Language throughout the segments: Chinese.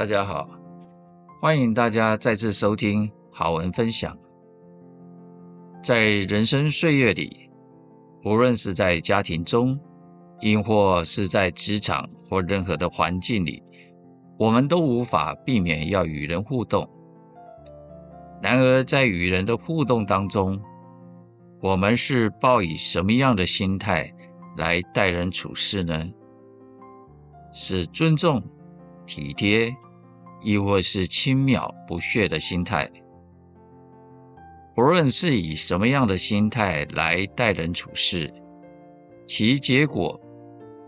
大家好，欢迎大家再次收听好文分享。在人生岁月里，无论是在家庭中，亦或是在职场或任何的环境里，我们都无法避免要与人互动。然而，在与人的互动当中，我们是抱以什么样的心态来待人处事呢？是尊重、体贴，亦或是轻蔑不屑的心态？不论是以什么样的心态来待人处事，其结果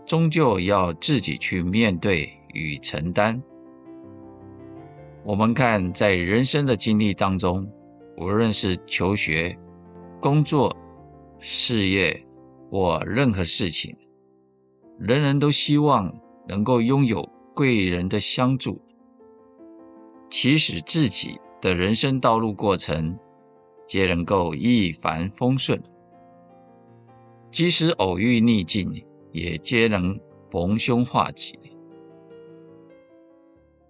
终究要自己去面对与承担。我们看，在人生的经历当中，无论是求学、工作、事业或任何事情，人人都希望能够拥有贵人的相助，其使自己的人生道路过程皆能够一帆风顺，即使偶遇逆境，也皆能逢凶化吉。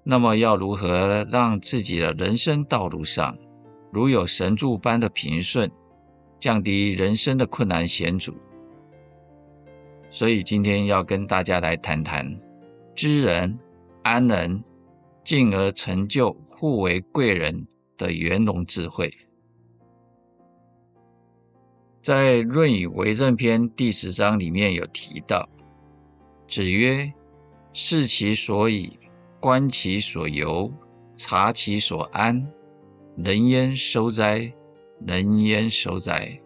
那么，要如何让自己的人生道路上如有神助般的平顺，降低人生的困难险阻？所以，今天要跟大家来谈谈知人、安人，进而成就互为贵人的圆融智慧。在《论语·为政篇》第十章里面有提到：“子曰：‘视其所以。’”观其所由，察其所安，人焉收哉？人焉收哉？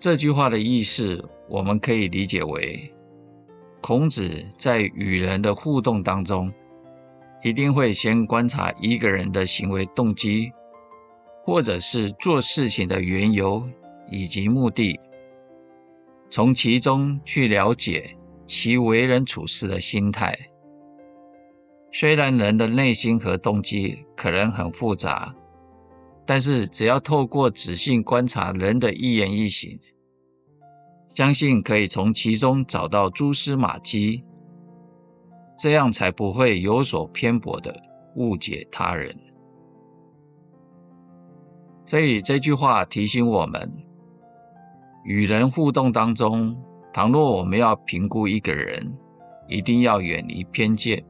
这句话的意思，我们可以理解为：孔子在与人的互动当中，一定会先观察一个人的行为动机，或者是做事情的缘由以及目的，从其中去了解其为人处事的心态。虽然人的内心和动机可能很复杂，但是只要透过仔细观察人的一言一行，相信可以从其中找到蛛丝马迹，这样才不会有所偏颇的误解他人。所以这句话提醒我们，与人互动当中，倘若我们要评估一个人，一定要远离偏见。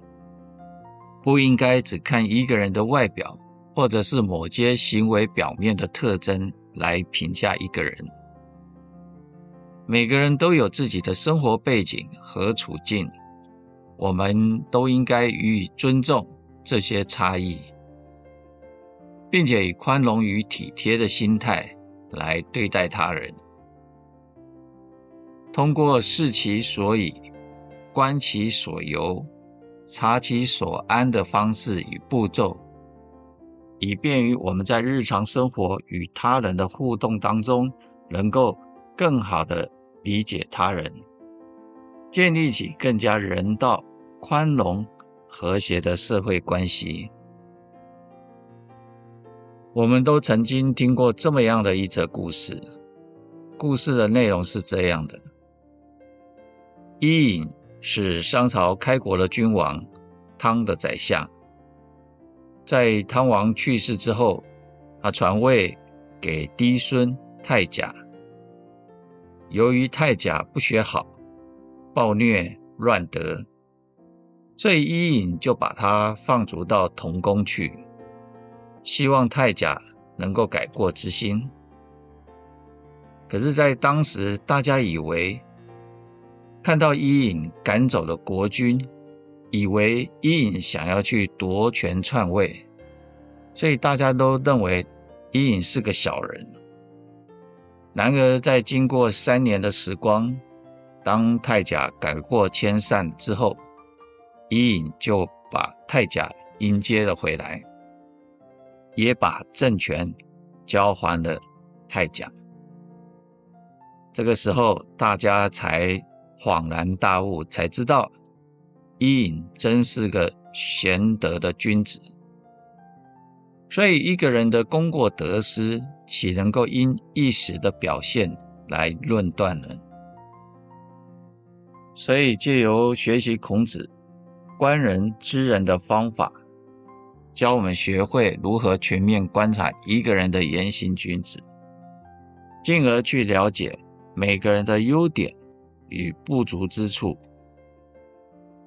不应该只看一个人的外表，或者是某些行为表面的特征来评价一个人。每个人都有自己的生活背景和处境，我们都应该予以尊重这些差异，并且以宽容与体贴的心态来对待他人。通过视其所以，观其所由。察其所安的方式与步骤，以便于我们在日常生活与他人的互动当中，能够更好的理解他人，建立起更加人道、宽容、和谐的社会关系。我们都曾经听过这么样的一则故事，故事的内容是这样的：伊尹。是商朝开国的君王，汤的宰相。在汤王去世之后，他传位给嫡孙太甲。由于太甲不学好，暴虐乱德，所以伊尹就把他放逐到同宫去，希望太甲能够改过自新。可是，在当时，大家以为。看到伊尹赶走了国君，以为伊尹想要去夺权篡位，所以大家都认为伊尹是个小人。然而，在经过三年的时光，当太甲改过迁善之后，伊尹就把太甲迎接了回来，也把政权交还了太甲。这个时候，大家才。恍然大悟，才知道伊尹真是个贤德的君子。所以，一个人的功过得失，岂能够因一时的表现来论断呢？所以，借由学习孔子，观人知人的方法，教我们学会如何全面观察一个人的言行举止，进而去了解每个人的优点与不足之处。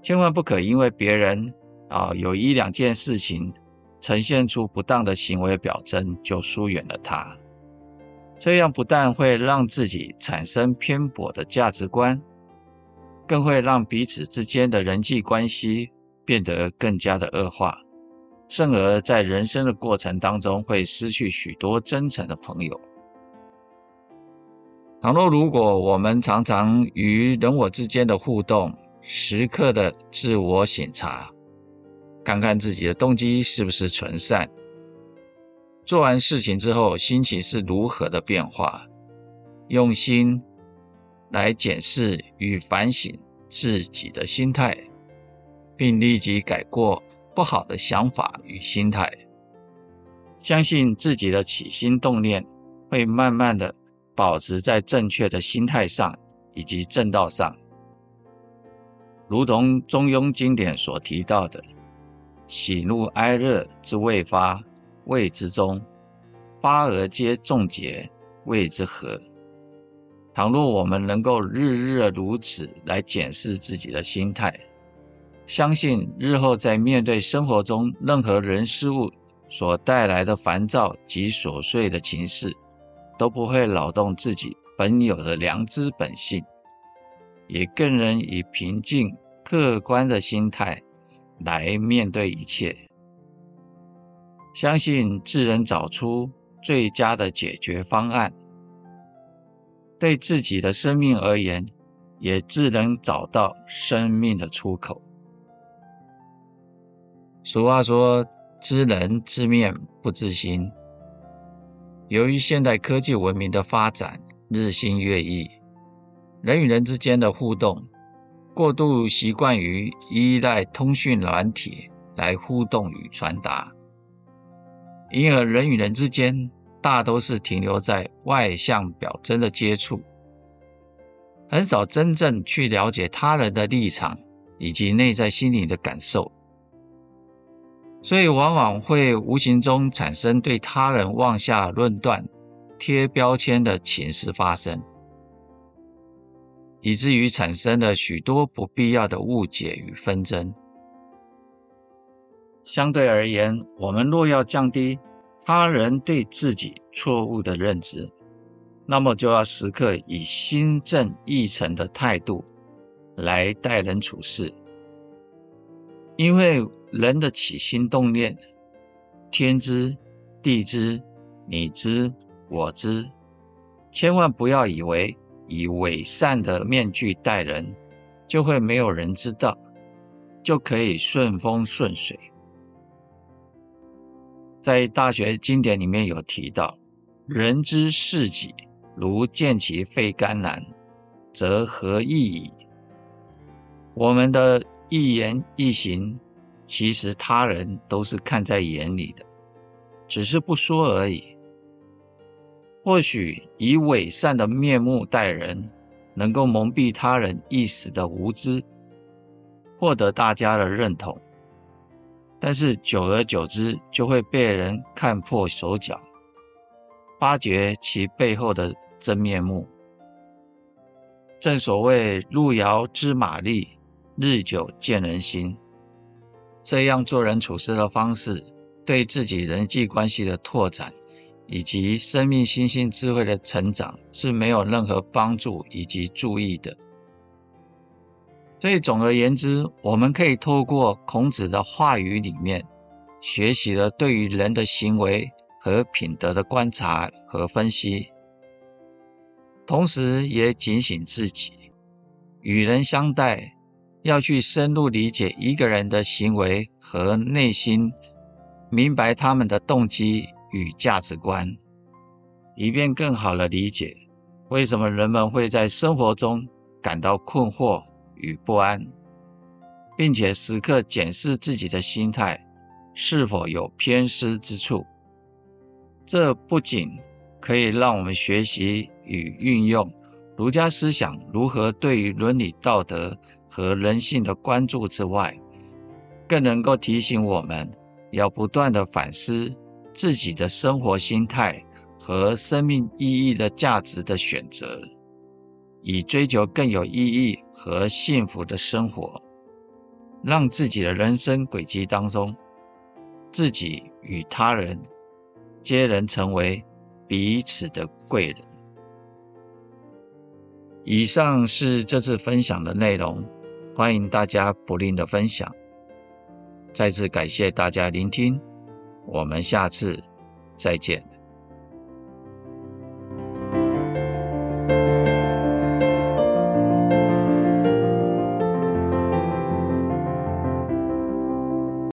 千万不可因为别人啊有一两件事情呈现出不当的行为表征，就疏远了他。这样不但会让自己产生偏颇的价值观，更会让彼此之间的人际关系变得更加的恶化，甚而在人生的过程当中会失去许多真诚的朋友。倘若如果我们常常与人我之间的互动，时刻的自我省察，看看自己的动机是不是纯善。做完事情之后，心情是如何的变化？用心来检视与反省自己的心态，并立即改过不好的想法与心态。相信自己的起心动念会慢慢的保持在正确的心态上以及正道上。如同中庸经典所提到的：“喜怒哀乐之未发。”谓之中，发而皆众结，谓之和。倘若我们能够日日如此来检视自己的心态，相信日后在面对生活中任何人事物所带来的烦躁及琐碎的情事，都不会扰动自己本有的良知本性，也更能以平静客观的心态来面对一切。相信自能找出最佳的解决方案，对自己的生命而言，也自能找到生命的出口。俗话说：“知人知面不知心。”由于现代科技文明的发展日新月异，人与人之间的互动过度习惯于依赖通讯软体来互动与传达。因而，人与人之间大都是停留在外向表征的接触，很少真正去了解他人的立场以及内在心理的感受，所以往往会无形中产生对他人妄下论断、贴标签的情势发生，以至于产生了许多不必要的误解与纷争。相对而言，我们若要降低他人对自己错误的认知，那么就要时刻以心正意诚的态度来待人处事。因为人的起心动念，天知地知，你知我知，千万不要以为以伪善的面具待人，就会没有人知道，就可以顺风顺水。在大学经典里面有提到：“人之视己，如见其肺肝然，则何益矣？”我们的一言一行，其实他人都是看在眼里的，只是不说而已。或许以伪善的面目待人，能够蒙蔽他人一时的无知，获得大家的认同。但是久而久之，就会被人看破手脚，发觉其背后的真面目。正所谓“路遥知马力，日久见人心”。这样做人处事的方式，对自己人际关系的拓展，以及生命心性智慧的成长，是没有任何帮助以及注意的。所以，总而言之，我们可以透过孔子的话语里面，学习了对于人的行为和品德的观察和分析，同时也警醒自己，与人相待要去深入理解一个人的行为和内心，明白他们的动机与价值观，以便更好的理解为什么人们会在生活中感到困惑。与不安，并且时刻检视自己的心态是否有偏失之处。这不仅可以让我们学习与运用儒家思想如何对于伦理道德和人性的关注之外，更能够提醒我们要不断地反思自己的生活心态和生命意义的价值的选择，以追求更有意义和幸福的生活，让自己的人生轨迹当中，自己与他人皆能成为彼此的贵人。以上是这次分享的内容，欢迎大家不吝的分享。再次感谢大家聆听，我们下次再见。